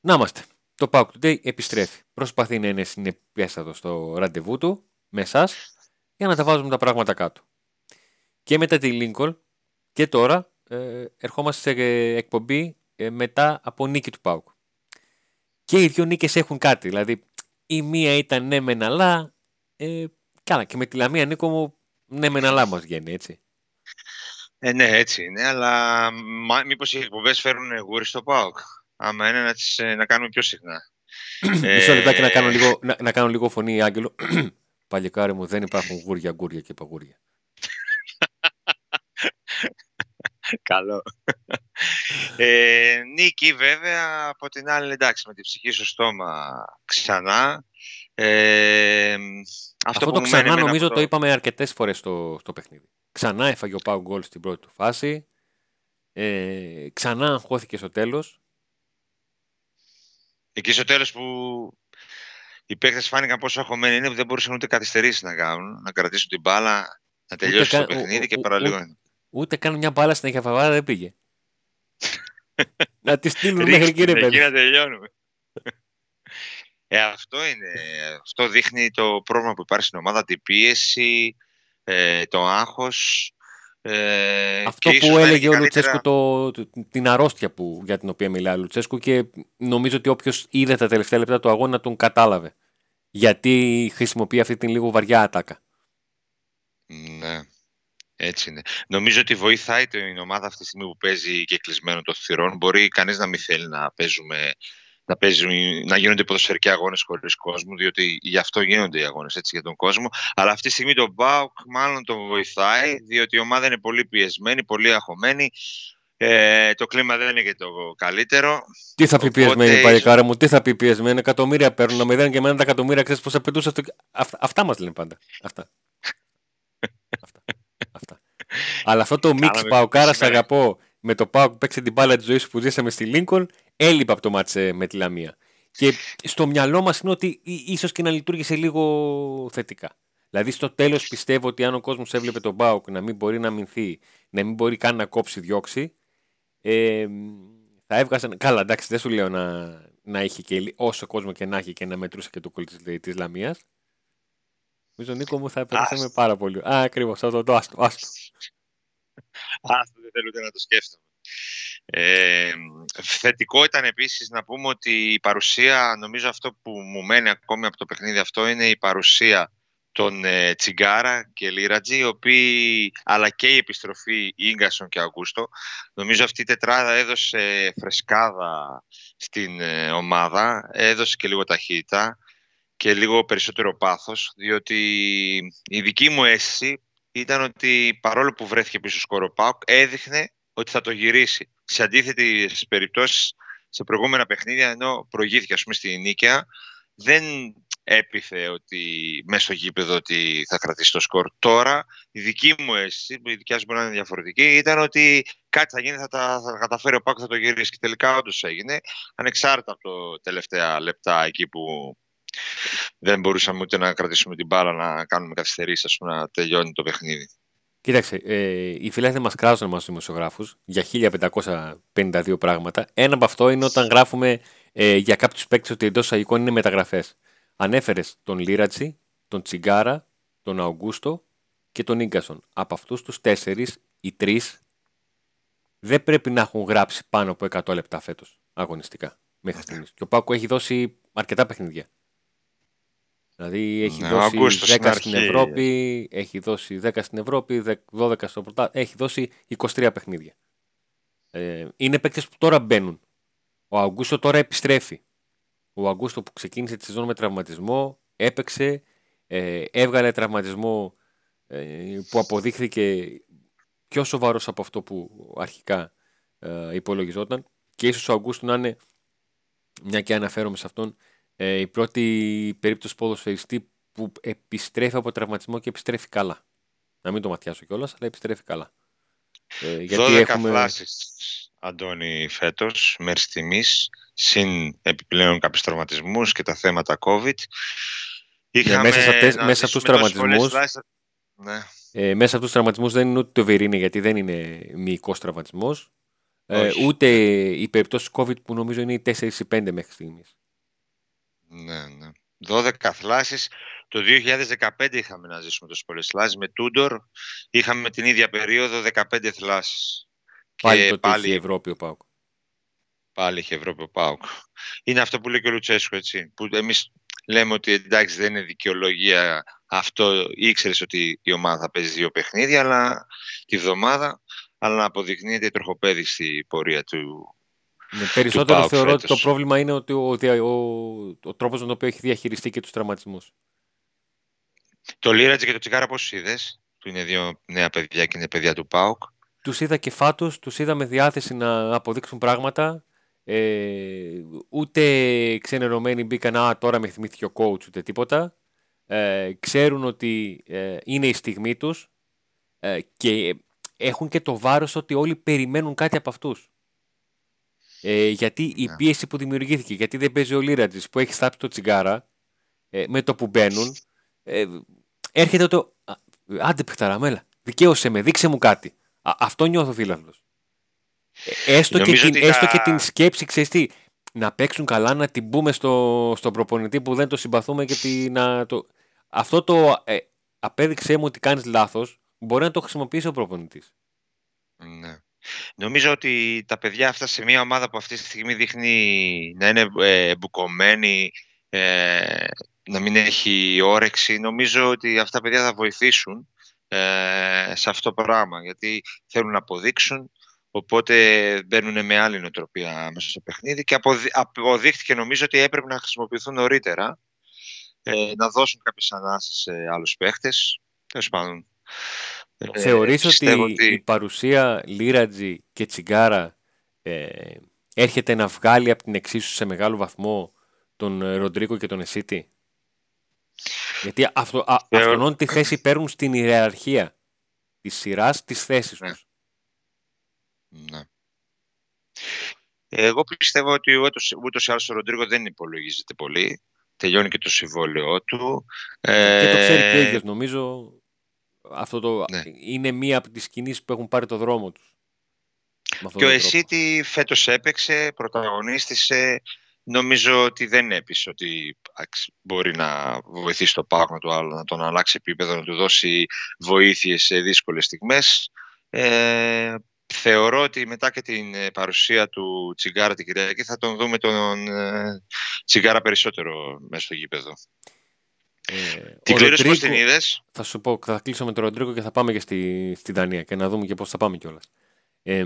Να είμαστε. Το Pauk Today επιστρέφει. Προσπαθεί να είναι συνεπέστατο στο ραντεβού του με εσάς για να τα βάζουμε τα πράγματα κάτω. Και μετά τη Lincoln και τώρα ε, ερχόμαστε σε εκπομπή ε, μετά από νίκη του Πάουκ. Και οι δύο νίκες έχουν κάτι. Δηλαδή η μία ήταν ναι μεν αλλά ε, καλά και με τη Λαμία Νίκο μου ναι μεν αλλά μας βγαίνει έτσι. Ε, ναι, έτσι είναι, αλλά μήπως οι εκπομπές φέρουν γούρι στο ΠΑΟΚ. Άμα είναι να, τις, ε, να κάνουμε πιο συχνά. Μισό λεπτάκι να κάνω λίγο, να, να κάνω λίγο φωνή, Άγγελο. Παλικάρι μου, δεν υπάρχουν γούρια, γκούρια και παγούρια. Καλό. Ε, νίκη βέβαια, από την άλλη εντάξει, με την ψυχή στο στόμα ξανά. Ε, αυτό, αυτό το ξανά νομίζω το... είπαμε αρκετές φορές στο, στο παιχνίδι. Ξανά έφαγε ο Πάου γκολ στην πρώτη του φάση. Ε, ξανά αγχώθηκε στο τέλος. Εκεί στο τέλος που οι παίκτες φάνηκαν πόσο αγχωμένοι είναι που δεν μπορούσαν ούτε καθυστερήσεις να κάνουν, να κρατήσουν την μπάλα, να τελειώσει το παιχνίδι και παραλίγο. Ούτε καν μια μπάλα στην Αχιαφαβάρα δεν πήγε. να τη στείλουν μέχρι κύριε παιδί. Εκεί να τελειώνουμε. Ε, αυτό είναι. Αυτό δείχνει το πρόβλημα που υπάρχει στην ομάδα, την πίεση, ε, το άγχος. Ε, αυτό που έλεγε ο Λουτσέσκου, το, την αρρώστια που, για την οποία μιλάει ο Λουτσέσκου και νομίζω ότι όποιος είδε τα τελευταία λεπτά του αγώνα τον κατάλαβε. Γιατί χρησιμοποιεί αυτή την λίγο βαριά ατάκα. Ναι. Έτσι είναι. Νομίζω ότι βοηθάει την ομάδα αυτή τη στιγμή που παίζει και κλεισμένο το θυρών. Μπορεί κανείς να μην θέλει να παίζουμε να, παίζουν, να γίνονται ποδοσφαιρικοί αγώνες χωρίς κόσμο, διότι γι' αυτό γίνονται οι αγώνες για τον κόσμο. Αλλά αυτή τη στιγμή τον Μπάουκ μάλλον τον βοηθάει, διότι η ομάδα είναι πολύ πιεσμένη, πολύ αγχωμένη. Ε, το κλίμα δεν είναι και το καλύτερο. Τι θα πει πιεσμένη, παλικάρα μου, τι θα πει πιεσμένη. Εκατομμύρια παίρνουν, να μηδέν και εμένα τα εκατομμύρια ξέρεις πώ απαιτούσε. Αυτό... Αυτά, αυτά μας λένε πάντα. Αυτά. αυτά. αυτά. Αλλά αυτό το μίξ Παοκάρα αγαπώ με το Πάο που παίξει την μπάλα της ζωής που ζήσαμε στη Λίνκον, έλειπε από το μάτσε με τη Λαμία. Και στο μυαλό μα είναι ότι ίσω και να λειτουργήσε λίγο θετικά. Δηλαδή στο τέλο πιστεύω ότι αν ο κόσμο έβλεπε τον Μπάουκ να μην μπορεί να αμυνθεί, να μην μπορεί καν να κόψει διώξει, ε, θα έβγαζαν. Καλά, εντάξει, δεν σου λέω να, να έχει και όσο κόσμο και να έχει και να μετρούσε και το κολλή τη Λαμία. Νομίζω Νίκο μου θα επενδύσαμε πάρα πολύ. Α, ακριβώ αυτό το άστο. άστο. Άστο, δεν θέλω να το σκέφτομαι. Ε, θετικό ήταν επίσης να πούμε ότι η παρουσία, νομίζω αυτό που μου μένει ακόμη από το παιχνίδι αυτό είναι η παρουσία των ε, Τσιγκάρα και Λίρατζη, οι οποίοι, αλλά και η επιστροφή Ίγκασον και Αγκούστο. Νομίζω αυτή η τετράδα έδωσε φρεσκάδα στην ε, ομάδα, έδωσε και λίγο ταχύτητα και λίγο περισσότερο πάθος, διότι η δική μου αίσθηση ήταν ότι παρόλο που βρέθηκε πίσω σκόρο ΠΑΟΚ, έδειχνε ότι θα το γυρίσει. Σε αντίθετη περιπτώσεις σε προηγούμενα παιχνίδια, ενώ προηγήθηκε ας πούμε στη Νίκαια, δεν έπιθε ότι μέσα στο γήπεδο ότι θα κρατήσει το σκορ. Τώρα η δική μου αίσθηση, η δικιά σου μπορεί να είναι διαφορετική, ήταν ότι κάτι θα γίνει, θα, τα, θα καταφέρει ο Πάκος, θα το γυρίσει. Και τελικά όντως έγινε, ανεξάρτητα από το τελευταία λεπτά εκεί που δεν μπορούσαμε ούτε να κρατήσουμε την μπάλα, να κάνουμε καθυστερήσεις, να τελειώνει το παιχνίδι. Κοίταξε, ε, οι δεν μας κράζουν εμάς τους δημοσιογράφους για 1552 πράγματα. Ένα από αυτό είναι όταν γράφουμε ε, για κάποιους παίκτες ότι εντός αγικών είναι μεταγραφές. Ανέφερες τον Λίρατσι, τον Τσιγκάρα, τον Αουγκούστο και τον γκασον. Από αυτούς τους τέσσερις, οι τρεις δεν πρέπει να έχουν γράψει πάνω από 100 λεπτά φέτος αγωνιστικά μέχρι στιγμής. Και ο Πάκο έχει δώσει αρκετά παιχνίδια. Δηλαδή έχει ναι, δώσει 10 στην, Ευρώπη, έχει δώσει 10 στην Ευρώπη, 12 στο πρωτά, έχει δώσει 23 παιχνίδια. Ε, είναι παίκτες που τώρα μπαίνουν. Ο Αγκούστο τώρα επιστρέφει. Ο Αγκούστο που ξεκίνησε τη σεζόν με τραυματισμό, έπαιξε, ε, έβγαλε τραυματισμό ε, που αποδείχθηκε πιο σοβαρός από αυτό που αρχικά ε, υπολογιζόταν και ίσως ο Αγκούστο να είναι, μια και αναφέρομαι σε αυτόν, ε, η πρώτη περίπτωση ποδοσφαιριστή που επιστρέφει από τραυματισμό και επιστρέφει καλά. Να μην το ματιάσω κιόλας, αλλά επιστρέφει καλά. Ε, γιατί 12 έχουμε... φάσεις, Αντώνη, φέτος, μέχρι στιγμής, συν επιπλέον κάποιους τραυματισμούς και τα θέματα COVID. Είχαμε ναι, μέσα, σε μέσα στους τραυματισμούς, ναι. ε, μέσα από τους τραυματισμούς δεν είναι ούτε το Βερίνε, γιατί δεν είναι μυϊκός τραυματισμός. Ε, ούτε οι περιπτώσεις COVID που νομίζω είναι οι 4 ή 5 μέχρι στιγμής. Ναι, ναι. 12 θλάσεις. Το 2015 είχαμε να ζήσουμε τόσε πολλέ θλάσει. Με Τούντορ είχαμε την ίδια περίοδο 15 θλάσεις. Πάλι το πάλι... η Ευρώπη ο Πάουκ. Πάλι είχε Ευρώπη ο Πάουκ. Είναι αυτό που λέει και ο Λουτσέσκο, έτσι. Που εμείς λέμε ότι εντάξει δεν είναι δικαιολογία αυτό. Ήξερες ότι η ομάδα θα παίζει δύο παιχνίδια αλλά, τη βδομάδα, αλλά να αποδεικνύεται η τροχοπέδη πορεία του. Ναι, περισσότερο του θεωρώ ότι το πρόβλημα είναι ότι ο, ο, ο, ο τρόπος με τον οποίο έχει διαχειριστεί και τους τραυματισμούς. Το Λίρατζ και το Τσιγάρα πώς είδες, που είναι δύο νέα παιδιά και είναι παιδιά του ΠΑΟΚ. Τους είδα και φάτος, τους είδα με διάθεση να αποδείξουν πράγματα. Ε, ούτε ξενερωμένοι μπήκαν, α, τώρα με θυμήθηκε ο coach, ούτε τίποτα. Ε, ξέρουν ότι ε, είναι η στιγμή τους ε, και έχουν και το βάρος ότι όλοι περιμένουν κάτι από αυτούς. Ε, γιατί η ναι. πίεση που δημιουργήθηκε, γιατί δεν παίζει ο Λίρατζης που έχει στάψει το τσιγάρα ε, με το που μπαίνουν, ε, έρχεται το άντε παιχταραμέλα, δικαίωσε με, δείξε μου κάτι. αυτό νιώθω φίλαθλος. Έστω, και την, έστω και την σκέψη, ξέρεις τι, να παίξουν καλά, να την πούμε στο, στον προπονητή που δεν το συμπαθούμε και τι, να το... Αυτό το ε, απέδειξέ μου ότι κάνεις λάθος, μπορεί να το χρησιμοποιήσει ο προπονητής. Ναι. Νομίζω ότι τα παιδιά αυτά σε μια ομάδα που αυτή τη στιγμή δείχνει να είναι ε, μπουκωμένη, ε, να μην έχει όρεξη, νομίζω ότι αυτά τα παιδιά θα βοηθήσουν ε, σε αυτό το πράγμα, γιατί θέλουν να αποδείξουν, Οπότε μπαίνουν με άλλη νοοτροπία μέσα στο παιχνίδι και αποδείχθηκε νομίζω ότι έπρεπε να χρησιμοποιηθούν νωρίτερα, ε, να δώσουν κάποιες ανάσεις σε άλλους παίχτες. Τέλος πάντων. Ε, Θεωρείς ότι, η παρουσία Λίρατζη και Τσιγκάρα ε, έρχεται να βγάλει από την εξίσου σε μεγάλο βαθμό τον Ροντρίκο και τον Εσίτη; Γιατί αυτό, αυτόν τη θέση παίρνουν στην ιεραρχία της σειράς της θέσης ναι. τους. Ναι. Εγώ πιστεύω ότι ούτως, ούτως ή άλλως ο Ροντρίγκο δεν υπολογίζεται πολύ. Τελειώνει και το συμβόλαιό του. Και το ξέρει και ο ίδιος νομίζω. Αυτό το... Ναι. είναι μία από τις κινήσεις που έχουν πάρει το δρόμο τους. Και ο Εσίτη φέτος έπαιξε, πρωταγωνίστησε. Νομίζω ότι δεν έπεισε ότι μπορεί να βοηθήσει το πάγο του άλλου, να τον αλλάξει επίπεδο, να του δώσει βοήθειες σε δύσκολες στιγμές. Ε, θεωρώ ότι μετά και την ε, παρουσία του Τσιγκάρα την Κυριακή θα τον δούμε τον ε, Τσιγκάρα περισσότερο μέσα στο γήπεδο. Ε, την κλήρωση πώς την είδες; Θα σου πω, θα κλείσω με τον Ροντρίκο και θα πάμε και στη, στη Δανία και να δούμε και πώς θα πάμε κιόλας. Ε,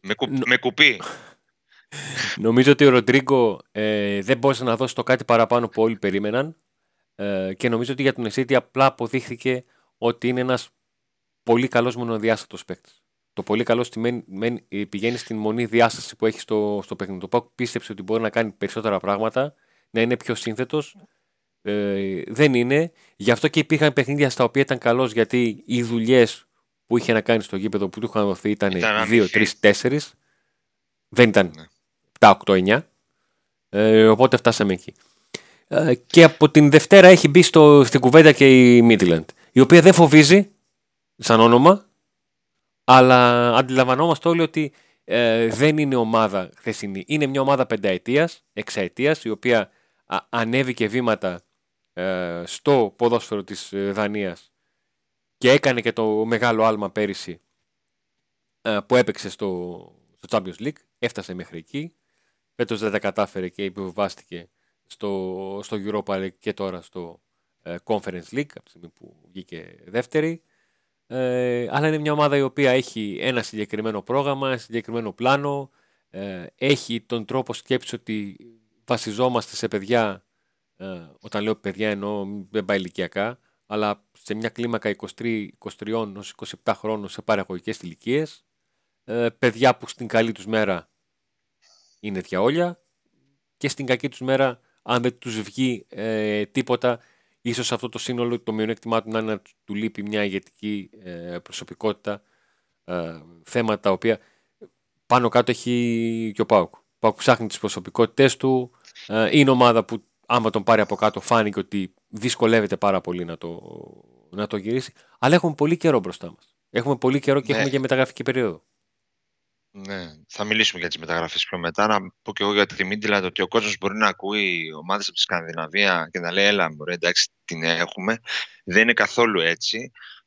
με, κου, με κουπί. Νομίζω ότι ο Ροντρίγκο ε, δεν μπόρεσε να δώσει το κάτι παραπάνω που όλοι περίμεναν ε, και νομίζω ότι για τον Εσίτη απλά αποδείχθηκε ότι είναι ένας πολύ καλός μονοδιάστατος παίκτης. Το πολύ καλός στη ε, πηγαίνει στην μονή διάσταση που έχει στο, στο παιχνίδι. Το Πάουκ πίστεψε ότι μπορεί να κάνει περισσότερα πράγματα, να είναι πιο σύνθετος. Ε, δεν είναι. Γι' αυτό και υπήρχαν παιχνίδια στα οποία ήταν καλός γιατί οι δουλειές που είχε να κάνει στο γήπεδο που του είχαν δοθεί ήταν 2, 3, 4. Δεν ήταν 7, 8, 9. Ε, οπότε φτάσαμε εκεί. Ε, και από την Δευτέρα έχει μπει στο, στην κουβέντα και η Midland, η οποία δεν φοβίζει σαν όνομα, αλλά αντιλαμβανόμαστε όλοι ότι ε, δεν είναι ομάδα χθεσινή. Είναι μια ομάδα πενταετίας, εξαετίας, η οποία α, ανέβηκε βήματα ε, στο ποδόσφαιρο της ε, Δανίας και έκανε και το μεγάλο άλμα πέρυσι ε, που έπαιξε στο, στο Champions League. Έφτασε μέχρι εκεί. Φέτος δεν τα κατάφερε και επιβιβάστηκε στο, στο Europa League και τώρα στο Conference League, από τη στιγμή που βγήκε δεύτερη. Ε, αλλά είναι μια ομάδα η οποία έχει ένα συγκεκριμένο πρόγραμμα, ένα συγκεκριμένο πλάνο, ε, έχει τον τρόπο σκέψη ότι βασιζόμαστε σε παιδιά, ε, όταν λέω παιδιά εννοώ δεν πάει ηλικιακά, αλλά σε μια κλίμακα 23, 23 27 χρόνων σε παραγωγικές ηλικίες. Ε, παιδιά που στην καλή τους μέρα είναι διαόλια και στην κακή τους μέρα αν δεν τους βγει ε, τίποτα Ίσως αυτό το σύνολο, το μειονέκτημά του να είναι να του λείπει μια ηγετική ε, προσωπικότητα, ε, θέματα τα οποία πάνω κάτω έχει και ο Πάουκ. Ο Πάουκ ψάχνει τις προσωπικότητες του, ε, είναι ομάδα που άμα τον πάρει από κάτω φάνηκε ότι δυσκολεύεται πάρα πολύ να το, να το γυρίσει, αλλά έχουμε πολύ καιρό μπροστά μας. Έχουμε πολύ καιρό και ναι. έχουμε και μεταγραφική περίοδο. Ναι, θα μιλήσουμε για τις μεταγραφές πιο μετά. Να πω και εγώ για τη Μίντιλαντ ότι ο κόσμος μπορεί να ακούει ομάδες από τη Σκανδιναβία και να λέει: Έλα, μπορεί, εντάξει, την έχουμε. Δεν είναι καθόλου έτσι.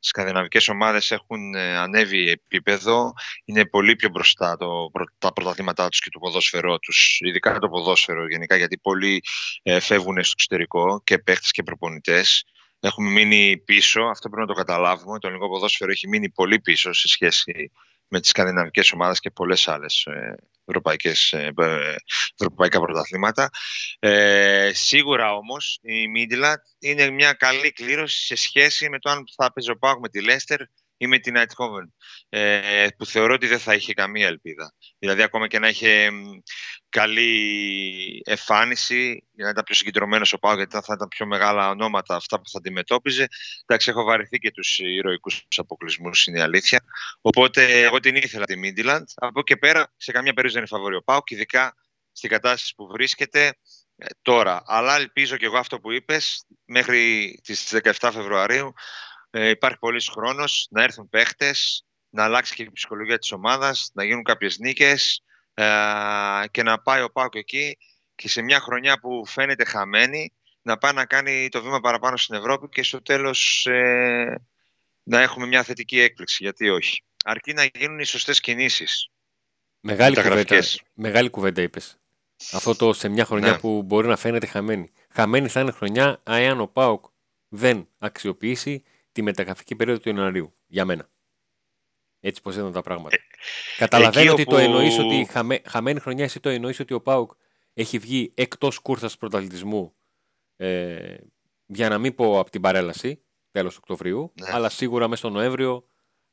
Οι σκανδιναβικές ομάδες έχουν ε, ανέβει επίπεδο, είναι πολύ πιο μπροστά το, τα πρωταθλήματά τους και το ποδόσφαιρό τους, ειδικά το ποδόσφαιρο γενικά, γιατί πολλοί ε, φεύγουν στο εξωτερικό και παίχτες και προπονητές. Έχουμε μείνει πίσω, αυτό πρέπει να το καταλάβουμε. Το ελληνικό ποδόσφαιρο έχει μείνει πολύ πίσω σε σχέση με τις σκανδιναβικές ομάδες και πολλές άλλες ε, ευρωπαϊκές, ε, ε, ευρωπαϊκά πρωταθλήματα. Ε, σίγουρα όμως η Midland είναι μια καλή κλήρωση σε σχέση με το αν θα παίζει ο με τη Leicester ή με την Eindhoven, ε, που θεωρώ ότι δεν θα είχε καμία ελπίδα. Δηλαδή, ακόμα και να είχε καλή εμφάνιση, για να ήταν πιο συγκεντρωμένος ο Πάο, γιατί θα ήταν πιο μεγάλα ονόματα αυτά που θα αντιμετώπιζε. Εντάξει, έχω βαρεθεί και τους ηρωικούς αποκλεισμούς, είναι η αλήθεια. Οπότε, εγώ την ήθελα τη Μίντιλαντ. Από εκεί πέρα, σε καμία περίπτωση δεν είναι φαβορή ο Πάο, και ειδικά στην κατάσταση που βρίσκεται ε, τώρα. Αλλά ελπίζω και εγώ αυτό που είπες, μέχρι τις 17 Φεβρουαρίου ε, υπάρχει πολλής χρόνος να έρθουν παίχτες, να αλλάξει και η ψυχολογία της ομάδας, να γίνουν κάποιες νίκες ε, και να πάει ο Πάοκ εκεί και σε μια χρονιά που φαίνεται χαμένη να πάει να κάνει το βήμα παραπάνω στην Ευρώπη και στο τέλος ε, να έχουμε μια θετική έκπληξη. Γιατί όχι. Αρκεί να γίνουν οι σωστές κινήσεις. Μεγάλη κουβέντα, μεγάλη κουβέντα είπες. Αυτό το σε μια χρονιά ναι. που μπορεί να φαίνεται χαμένη. Χαμένη θα είναι χρονιά αν ο Πάοκ δεν αξιοποιήσει τη μεταγραφική περίοδο του Ιανουαρίου. Για μένα. Έτσι πώ ήταν τα πράγματα. Ε, Καταλαβαίνω ότι το εννοείς ότι χαμέ, χαμένη χρονιά εσύ το εννοείς ότι ο Πάουκ έχει βγει εκτός κούρσας πρωταθλητισμού ε, για να μην πω από την παρέλαση τέλος Οκτωβρίου, ναι. αλλά σίγουρα μέσα στο Νοέμβριο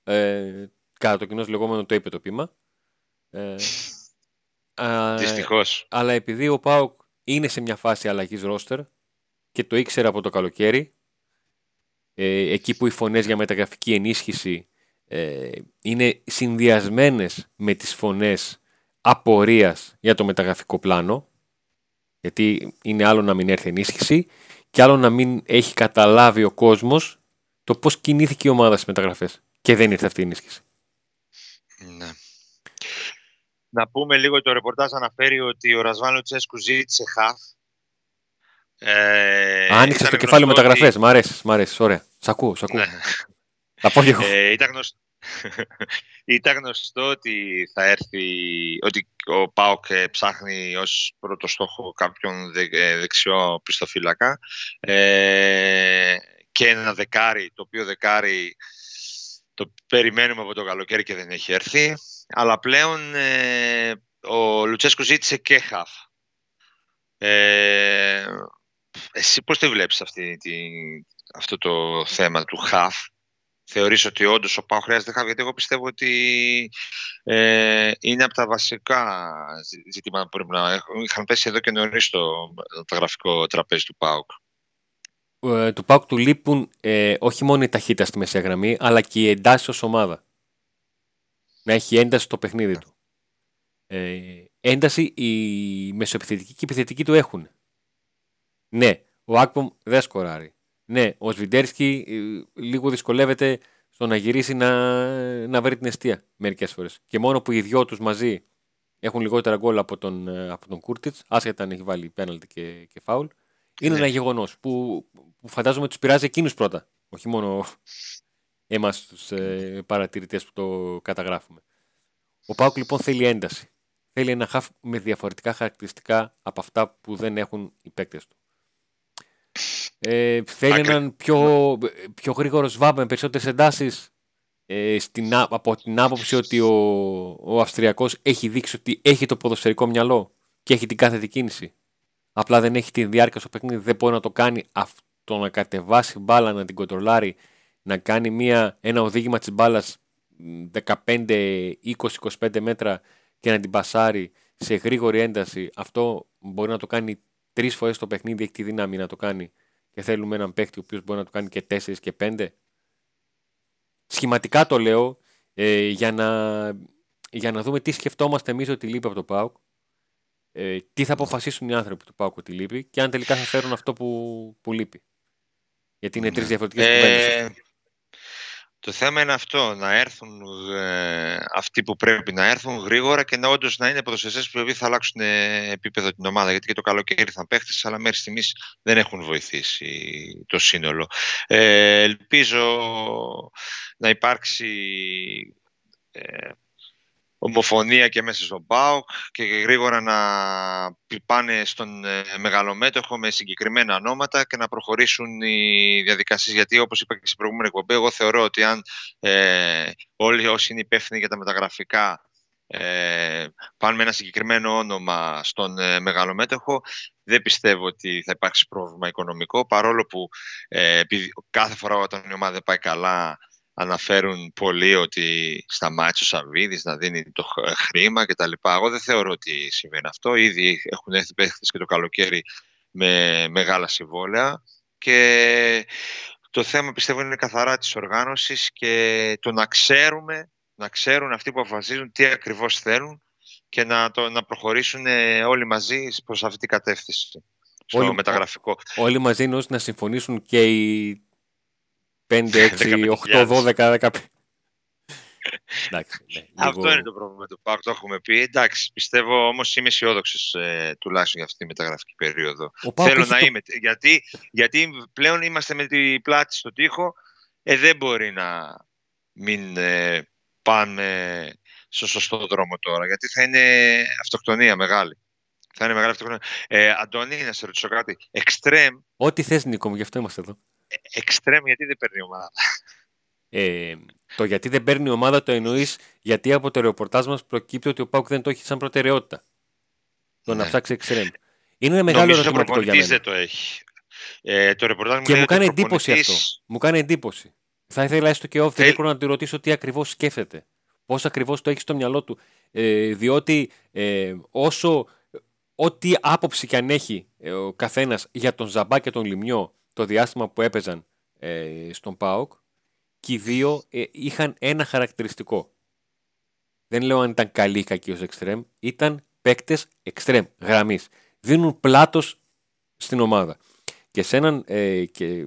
ε, κατά το κοινό λεγόμενο το είπε το πείμα. Ε, Δυστυχώς. Αλλά επειδή ο Πάουκ είναι σε μια φάση αλλαγής ρόστερ και το ήξερε από το καλοκαίρι, ε, εκεί που οι φωνές για μεταγραφική ενίσχυση ε, είναι συνδυασμένες με τις φωνές απορίας για το μεταγραφικό πλάνο γιατί είναι άλλο να μην έρθει ενίσχυση και άλλο να μην έχει καταλάβει ο κόσμος το πώς κινήθηκε η ομάδα στις μεταγραφές και δεν ήρθε αυτή η ενίσχυση. Ναι. Να πούμε λίγο το ρεπορτάζ αναφέρει ότι ο Ρασβάνο Τσέσκου ζήτησε χαφ ε, Άνοιξες το κεφάλαιο ότι... μεταγραφές. Μ' αρέσεις, μ' αρέσεις. Ωραία. Σ' ακούω, σ' ακούω. Ναι. Θα πω εγώ. Ε, ήταν, γνωστό... ήταν γνωστό ότι θα έρθει, ότι ο ΠΑΟΚ ε, ψάχνει ως πρώτο στόχο κάποιον δε, ε, δεξιό πιστοφύλακα ε, και ένα δεκάρι, το οποίο δεκάρι το περιμένουμε από το καλοκαίρι και δεν έχει έρθει. Αλλά πλέον ε, ο Λουτσέσκο ζήτησε και χαφ. Ε, εσύ πώς το βλέπεις αυτή, τη, αυτό το θέμα του χαφ; Θεωρείς ότι όντως ο Πάο χρειάζεται χαφ, γιατί εγώ πιστεύω ότι ε, είναι από τα βασικά ζητήματα που πρέπει να έχουν. Είχαν πέσει εδώ και νωρίς στο το γραφικό τραπέζι του ΠΑΟΚ. Ε, του ΠΑΟΚ του λείπουν ε, όχι μόνο η ταχύτητα στη μεσαία γραμμή, αλλά και η εντάση ως ομάδα. Να έχει ένταση στο παιχνίδι του. Ε, ένταση η μεσοεπιθετική και η επιθετική του έχουν. Ναι, ο Άκπομ δεν σκοράρει. Ναι, ο Σβιντέρσκι ε, λίγο δυσκολεύεται στο να γυρίσει να, να βρει την αιστεία μερικές φορές. Και μόνο που οι δυο τους μαζί έχουν λιγότερα γκολ από τον, ε, από τον Κούρτιτς, άσχετα αν έχει βάλει πέναλτι και, και φάουλ, είναι ναι. ένα γεγονός που, που φαντάζομαι τους πειράζει εκείνους πρώτα. Όχι μόνο εμάς τους ε, παρατηρητές που το καταγράφουμε. Ο Πάουκ λοιπόν θέλει ένταση. Θέλει ένα χαφ με διαφορετικά χαρακτηριστικά από αυτά που δεν έχουν οι παίκτες του. Ε, θέλει έναν πιο, πιο γρήγορος σβάμπ με περισσότερες εντάσεις. Ε, από την άποψη ότι ο, ο Αυστριακός έχει δείξει ότι έχει το ποδοσφαιρικό μυαλό και έχει την κάθε κίνηση. Απλά δεν έχει τη διάρκεια στο παιχνίδι, δεν μπορεί να το κάνει αυτό να κατεβάσει μπάλα, να την κοντρολάρει, να κάνει μια, ένα οδήγημα της μπάλας 15, 20, 25 μέτρα και να την πασάρει σε γρήγορη ένταση. Αυτό μπορεί να το κάνει τρεις φορές το παιχνίδι, έχει τη δύναμη να το κάνει και θέλουμε έναν παίκτη ο οποίος μπορεί να το κάνει και 4 και 5. Σχηματικά το λέω ε, για, να, για να δούμε τι σκεφτόμαστε εμείς ότι λείπει από το ΠΑΟΚ. Ε, τι θα αποφασίσουν οι άνθρωποι του ΠΑΟΚ ότι λείπει και αν τελικά θα φέρουν αυτό που, που λείπει. Γιατί είναι τρεις διαφορετικές ε, κουβέντες. Το θέμα είναι αυτό, να έρθουν ε, αυτοί που πρέπει να έρθουν γρήγορα και να όντως να είναι ποδοσφαιριστές που θα αλλάξουν ε, επίπεδο την ομάδα. Γιατί και το καλοκαίρι θα παίχτες, αλλά μέχρι στιγμής δεν έχουν βοηθήσει το σύνολο. Ε, ελπίζω να υπάρξει ε, ομοφωνία και μέσα στον ΠΑΟΚ και γρήγορα να πάνε στον ε, μεγαλομέτωχο με συγκεκριμένα ονόματα και να προχωρήσουν οι διαδικασίες. Γιατί όπως είπα και στην προηγούμενη εκπομπή, εγώ θεωρώ ότι αν ε, όλοι όσοι είναι υπεύθυνοι για τα μεταγραφικά ε, πάνε με ένα συγκεκριμένο όνομα στον ε, μεγαλομέτωχο, δεν πιστεύω ότι θα υπάρξει πρόβλημα οικονομικό, παρόλο που ε, κάθε φορά όταν η ομάδα δεν πάει καλά αναφέρουν πολύ ότι σταμάτησε ο Σαββίδης να δίνει το χρήμα κτλ. Εγώ δεν θεωρώ ότι συμβαίνει αυτό. Ήδη έχουν έρθει παίχτες και το καλοκαίρι με μεγάλα συμβόλαια και το θέμα πιστεύω είναι καθαρά της οργάνωσης και το να ξέρουμε, να ξέρουν αυτοί που αποφασίζουν τι ακριβώς θέλουν και να, το, να προχωρήσουν όλοι μαζί προς αυτή την κατεύθυνση. Στο όλοι, μεταγραφικό. Όλοι μαζί είναι να συμφωνήσουν και οι 5, 6, 8, 12, 15. Εντάξει, ναι, Αυτό είναι το πρόβλημα του ΠΑΚ, το έχουμε πει. Εντάξει, πιστεύω όμως είμαι αισιόδοξος ε, τουλάχιστον για αυτή τη μεταγραφική περίοδο. Θέλω να το... είμαι. Γιατί, γιατί πλέον είμαστε με την πλάτη στο τοίχο. Ε, δεν μπορεί να μην ε, πάμε στο σωστό δρόμο τώρα. Γιατί θα είναι αυτοκτονία μεγάλη. Θα είναι μεγάλη αυτοκτονία. Ε, Αντώνη, να σε ρωτήσω κάτι. Εξτρέμ. Ό,τι θες, Νίκο μου, γι' αυτό είμαστε εδώ. Εξτρέμ, γιατί δεν παίρνει ομάδα. Ε, το γιατί δεν παίρνει ομάδα το εννοείς γιατί από το ρεπορτάζ μας προκύπτει ότι ο Πάουκ δεν το έχει σαν προτεραιότητα. Το ναι. να ψάξει εξτρέμ. Είναι ένα μεγάλο ερωτηματικό για μένα. δεν το έχει. Ε, το ρεπορτάζ μου και μου κάνει εντύπωση αυτό. Μου κάνει εντύπωση. Θα ήθελα έστω και off the να του ρωτήσω τι ακριβώς σκέφτεται. Πώς ακριβώς το έχει στο μυαλό του. Ε, διότι ε, όσο ό,τι άποψη και αν έχει ε, ο καθένας για τον Ζαμπά και τον Λιμιό το διάστημα που έπαιζαν ε, στον ΠΑΟΚ και οι δύο ε, είχαν ένα χαρακτηριστικό. Δεν λέω αν ήταν καλή ή κακή ως εξτρέμ, ήταν παίκτες εξτρέμ, γραμμής. Δίνουν πλάτος στην ομάδα. Και σε έναν, ε, και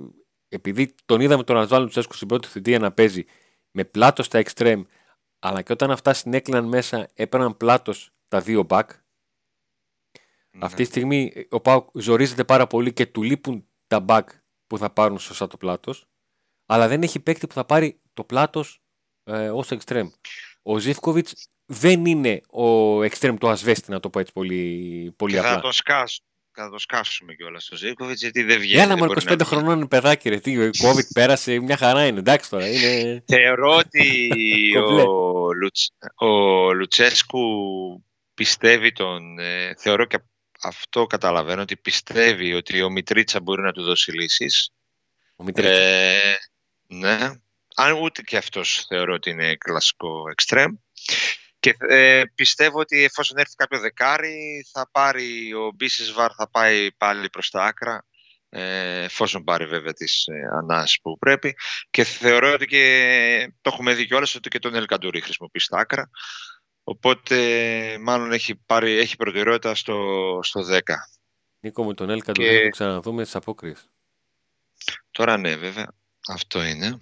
επειδή τον είδαμε τον Ασβάλλον Τσέσκου στην πρώτη θητεία να παίζει με πλάτος στα εξτρέμ, αλλά και όταν αυτά συνέκλυναν μέσα έπαιρναν πλάτος τα δύο μπακ, ναι. αυτή τη στιγμή ο Πάουκ ζορίζεται πάρα πολύ και του λείπουν τα μπακ που θα πάρουν σωστά το πλάτος, αλλά δεν έχει παίκτη που θα πάρει το πλάτος ε, ως εξτρέμ. Ο Ζήφκοβιτς δεν είναι ο εξτρέμ του Ασβέστη, να το πω έτσι πολύ, πολύ απλά. Θα το σκάσουμε. Θα το σκάσουμε κιόλας στο Ζήφκοβιτς, γιατί δεν βγαίνει. Ένα μόνο 25 χρονών είναι παιδάκι, ρε. Τι, ο COVID πέρασε, μια χαρά είναι. Εντάξει τώρα. Είναι... Θεωρώ ότι ο, Λουτς, ο Λουτσέσκου πιστεύει τον. Ε, θεωρώ και αυτό καταλαβαίνω ότι πιστεύει ότι ο Μητρίτσα μπορεί να του δώσει λύσεις. Ο Μητρίτσα. Ε, ναι. Αν ούτε και αυτός θεωρώ ότι είναι κλασικό εξτρέμ. Και ε, πιστεύω ότι εφόσον έρθει κάποιο δεκάρι θα πάρει ο Βαρ θα πάει πάλι προς τα άκρα ε, εφόσον πάρει βέβαια τις ε, ανάσεις που πρέπει και θεωρώ ότι και το έχουμε δει κιόλας ότι και τον Ελκαντουρί χρησιμοποιεί στα άκρα Οπότε μάλλον έχει, πάρει, έχει προτεραιότητα στο, στο 10. Νίκο μου, τον Έλκα και... το ξαναδούμε στις απόκριες. Τώρα ναι, βέβαια. Αυτό είναι.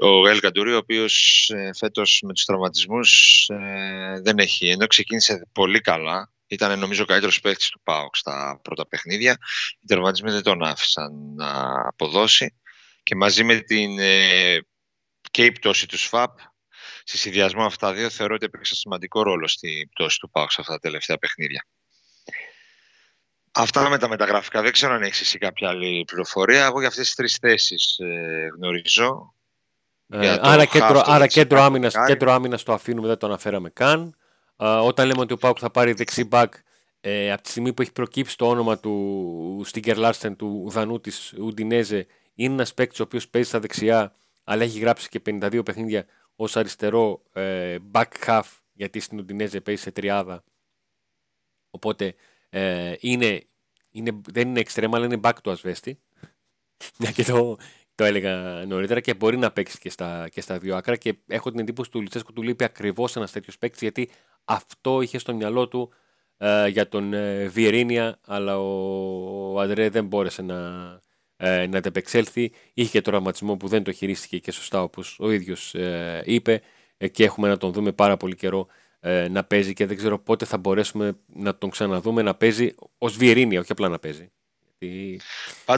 Ο Ελ Καντουρί, ο οποίος ε, φέτος με τους τραυματισμούς ε, δεν έχει, ενώ ξεκίνησε πολύ καλά, ήταν νομίζω ο καλύτερος παίκτης του ΠΑΟΚ στα πρώτα παιχνίδια, οι τραυματισμοί δεν τον άφησαν να αποδώσει και μαζί με την ε, και η πτώση του ΣΦΑΠ σε συνδυασμό αυτά τα δύο θεωρώ ότι έπαιξε σημαντικό ρόλο στην πτώση του ΠΑΟΚ σε αυτά τα τελευταία παιχνίδια. Αυτά με τα μεταγραφικά. Δεν ξέρω αν έχεις εσύ κάποια άλλη πληροφορία. Εγώ για αυτές τις τρεις θέσεις ε, γνωρίζω. Ε, άρα κέντρο, άρα κέντρο άμυνας, κέντρο άμυνας το αφήνουμε, δεν το αναφέραμε καν. Ε, όταν λέμε ότι ο Πάουκ θα πάρει δεξί μπακ, ε, από τη στιγμή που έχει προκύψει το όνομα του Στίγκερ Λάρστεν, του Δανού της Ουντινέζε, είναι ένας παίκτης ο οποίος παίζει στα δεξιά, αλλά έχει γράψει και 52 παιχνίδια ως αριστερό ε, back half, γιατί στην Ουντινέζε παίζει σε τριάδα. Οπότε ε, είναι, είναι, δεν είναι εξτρέμα, αλλά είναι back του Ασβέστη. Μια και το, το έλεγα νωρίτερα και μπορεί να παίξει και στα, και στα δύο άκρα. Και έχω την εντύπωση του Λιτσέσκου του λείπει ακριβώς ένας τέτοιος παίκτης, γιατί αυτό είχε στο μυαλό του ε, για τον ε, Βιερίνια, αλλά ο, ο Αντρέ δεν μπόρεσε να, ε, να αντεπεξέλθει. Είχε και το τραυματισμό που δεν το χειρίστηκε και σωστά όπως ο ίδιος ε, είπε ε, και έχουμε να τον δούμε πάρα πολύ καιρό ε, να παίζει και δεν ξέρω πότε θα μπορέσουμε να τον ξαναδούμε να παίζει ως Βιερίνια, όχι απλά να παίζει. Γιατί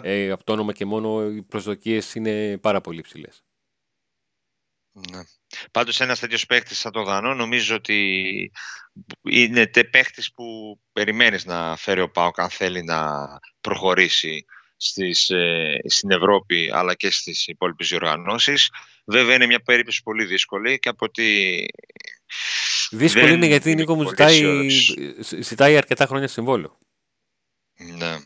ε, από το όνομα και μόνο οι προσδοκίες είναι πάρα πολύ ψηλές. Ναι. Πάντως ένας τέτοιος παίχτης σαν το Δανό νομίζω ότι είναι παίχτης που περιμένεις να φέρει ο Πάοκ αν θέλει να προχωρήσει στις, ε, στην Ευρώπη αλλά και στις υπόλοιπες διοργανώσεις. Βέβαια είναι μια περίπτωση πολύ δύσκολη και από ότι... Δύσκολη είναι γιατί η Νίκο μου ζητάει, ζητάει αρκετά χρόνια συμβόλαιο. Ναι.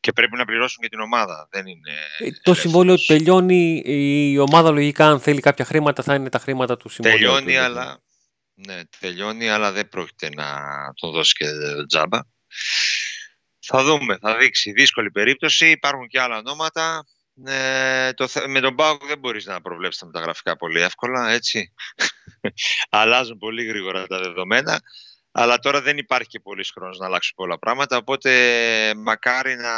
Και πρέπει να πληρώσουν και την ομάδα. Δεν είναι ε, το συμβόλαιο τελειώνει. Η ομάδα λογικά, αν θέλει κάποια χρήματα, θα είναι τα χρήματα του συμβόλαιου. Τελειώνει, αλλά, ναι, τελειώνει, αλλά δεν πρόκειται να το δώσει και τζάμπα. Θα δούμε, θα δείξει. Δύσκολη περίπτωση. Υπάρχουν και άλλα ονόματα. Ε, το, με τον Πάοκ δεν μπορείς να προβλέψεις τα μεταγραφικά πολύ εύκολα, έτσι. Αλλάζουν πολύ γρήγορα τα δεδομένα. Αλλά τώρα δεν υπάρχει και πολύς χρόνος να αλλάξουν πολλά πράγματα, οπότε μακάρι να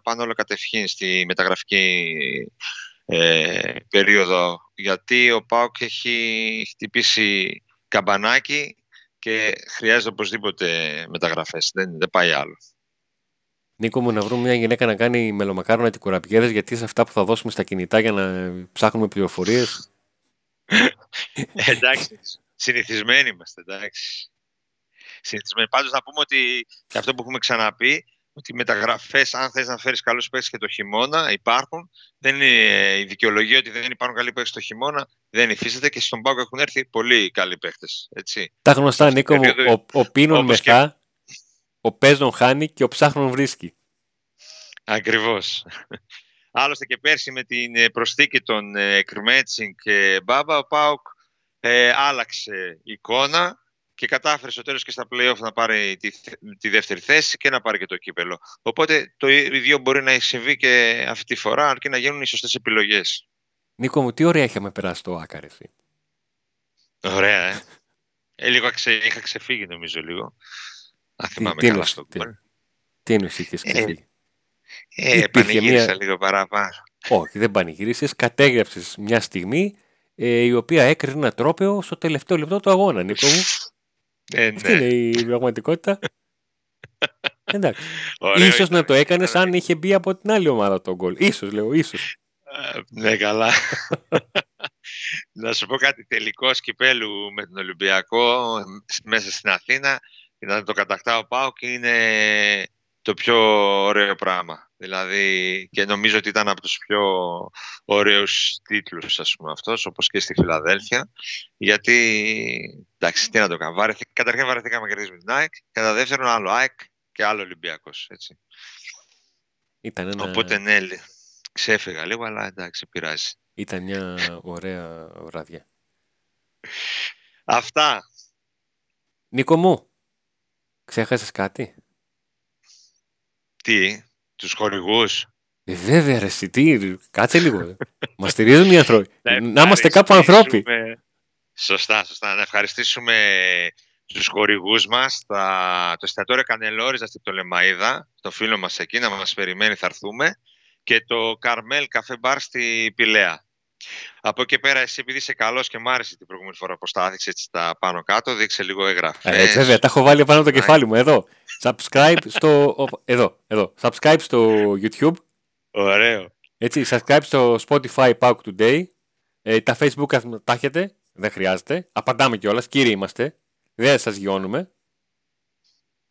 πάνε όλα κατευχήν στη μεταγραφική ε, περίοδο, γιατί ο ΠΑΟΚ έχει χτυπήσει καμπανάκι και χρειάζεται οπωσδήποτε μεταγραφές, δεν, δεν πάει άλλο. Νίκο μου, να βρούμε μια γυναίκα να κάνει μελομακάρονα και κουραπιέδες, γιατί σε αυτά που θα δώσουμε στα κινητά για να ψάχνουμε πληροφορίες. εντάξει, συνηθισμένοι είμαστε, εντάξει συνηθισμένοι. Πάντως να πούμε ότι και αυτό που έχουμε ξαναπεί, ότι οι μεταγραφές, αν θες να φέρεις καλούς παίκτες και το χειμώνα, υπάρχουν. Δεν είναι η δικαιολογία ότι δεν υπάρχουν καλοί παίκτες το χειμώνα, δεν υφίσταται και στον Πάγκο έχουν έρθει πολύ καλοί παίκτες. Τα γνωστά, Νίκο μου. Ο, ο πίνων μεθά, ο παίζον χάνει και ο ψάχνων βρίσκει. Ακριβώς. Άλλωστε και πέρσι με την ε, προσθήκη των ε, Κρμέτσινγκ και Μπάμπα, ο Πάουκ ε, άλλαξε εικόνα και κατάφερε στο τέλος και στα play-off να πάρει τη, τη δεύτερη θέση και να πάρει και το κύπελο. Οπότε το ίδιο μπορεί να συμβεί και αυτή τη φορά, αρκεί να γίνουν οι σωστές επιλογές. Νίκο μου, τι ωραία είχαμε περάσει το Άκαρ, Ωραία, ε. ε λίγο ξε, είχα ξεφύγει νομίζω λίγο. Αν θυμάμαι τι, καλά στο τι, τι εννοείς είχες ε, ξεφύγει. Ε, ε πανηγύρισα μια... λίγο παραπάνω. Όχι, δεν πανηγύρισες. Κατέγραψες μια στιγμή ε, η οποία έκρινε ένα τρόπαιο στο τελευταίο λεπτό του αγώνα, Νίκο μου. Ε, ναι. Αυτή είναι η πραγματικότητα. Εντάξει. Ωραίο ίσως να το έκανες αν είχε μπει από την άλλη ομάδα το γκολ. Ίσως λέω, ίσως. Ε, ναι, καλά. να σου πω κάτι τελικό σκυπέλου με τον Ολυμπιακό μέσα στην Αθήνα και να το κατακτάω πάω και είναι το πιο ωραίο πράγμα. Δηλαδή, και νομίζω ότι ήταν από τους πιο ωραίους τίτλους, ας πούμε, αυτός, όπως και στη Φιλαδέλφια. Γιατί, εντάξει, τι να το κάνω. Βαρεθή, καταρχήν βαρεθήκαμε να κερδίσουμε την ΑΕΚ. Κατά δεύτερον, άλλο ΑΕΚ και άλλο Ολυμπιακός, έτσι. Ήταν ένα... Οπότε, ναι, ξέφυγα λίγο, αλλά εντάξει, πειράζει. Ήταν μια ωραία βράδια. Αυτά. Νίκο μου, ξέχασες κάτι; Τι, τους χορηγούς; Ε, βέβαια, ρε, τι, κάτσε λίγο. Μας στηρίζουν οι άνθρωποι. να είμαστε κάπου ανθρώποι. Σωστά, σωστά. Να ευχαριστήσουμε τους χορηγούς μας, τα... το εστιατόριο Κανελόριζα στην Πτολεμαίδα, το φίλο μας εκεί, να μας περιμένει, θα έρθουμε, και το Καρμέλ Καφέ Μπαρ στη Πηλαία. Από εκεί πέρα, εσύ επειδή είσαι καλός και μ' άρεσε την προηγούμενη φορά που τα έτσι τα πάνω κάτω, δείξε λίγο έγγραφα. Ε, βέβαια, τα έχω βάλει πάνω από το κεφάλι μου. Εδώ. Subscribe στο. Εδώ, εδώ. Subscribe στο YouTube. Ωραίο. Έτσι, subscribe στο Spotify Pauk Today. Ε, τα Facebook τα έχετε. Δεν χρειάζεται. Απαντάμε κιόλας. Κύριοι είμαστε. Δεν σας γιώνουμε.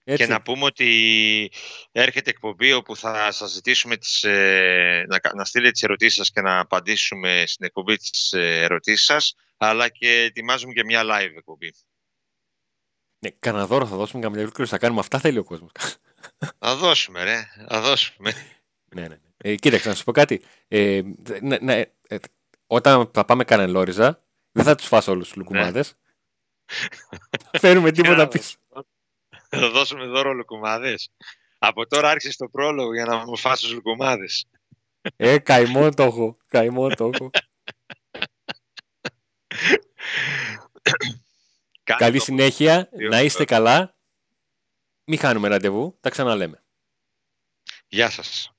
Και να πούμε ότι έρχεται εκπομπή όπου θα σας ζητήσουμε τις, ε, να, να στείλετε τις ερωτήσεις σας και να απαντήσουμε στην εκπομπή τις ε, ερωτήσεις σας, αλλά και ετοιμάζουμε και μια live εκπομπή. Ναι, κανένα δώρο θα δώσουμε, καμιά θα κάνουμε αυτά θέλει ο κόσμος. Θα δώσουμε ρε, θα δώσουμε. ναι, ναι. ναι. Ε, κοίταξε, να σου πω κάτι. Ε, ναι, ναι, ε, όταν θα πάμε κανελόριζα, δεν θα τους φάσω όλους τους λουκουμάδες. Ναι. Φέρουμε τίποτα πίσω. Θα δώσουμε δώρο λουκουμάδες. Από τώρα άρχισε το πρόλογο για να μου φάσει τους λουκουμάδες. Ε, καημό το έχω. Καημό το έχω. Καλή συνέχεια. Να είστε καλά. Μην χάνουμε ραντεβού. Τα ξαναλέμε. Γεια σας.